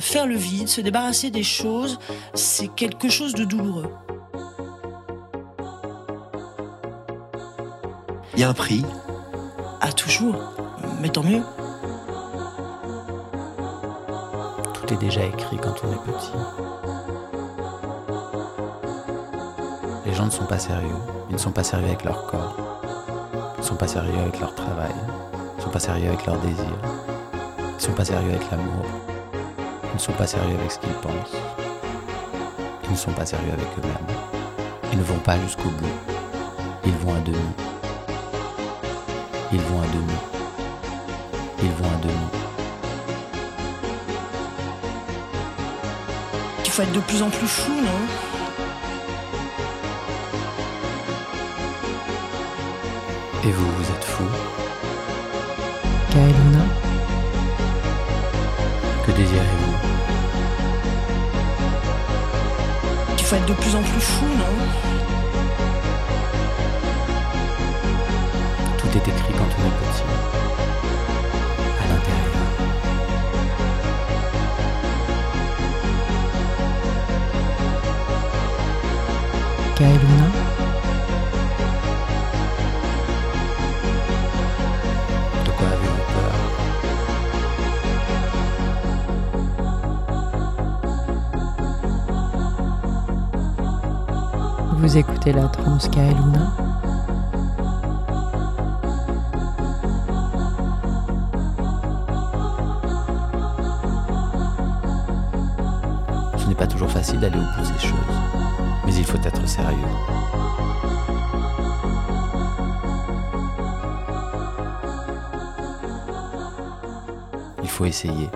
faire le vide, se débarrasser des choses, c'est quelque chose de douloureux. Il y a un prix? Ah, toujours. Mais tant mieux. Tout est déjà écrit quand on est petit. Les gens ne sont pas sérieux. Ils ne sont pas sérieux avec leur corps. Ils ne sont pas sérieux avec leur travail. Ils ne sont pas sérieux avec leurs désirs. Ils ne sont pas sérieux avec l'amour. Ils ne sont pas sérieux avec ce qu'ils pensent. Ils ne sont pas sérieux avec eux-mêmes. Ils ne vont pas jusqu'au bout. Ils vont à demi. Ils vont à demi. Ils vont à demi. Il faut être de plus en plus fou, non? Et vous, vous êtes fous Kaeluna, Que désirez-vous? Faut être de plus en plus fou, non Tout est écrit quand on est petit. À l'intérieur. Kaeluna, vous écoutez la trance Kaeluna, Ce n'est pas toujours facile d'aller au bout des choses, mais il faut être sérieux. Il faut essayer.